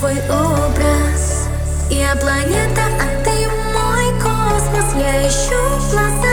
Твой образ, Я планета, а ты мой космос. Я ищу глаза.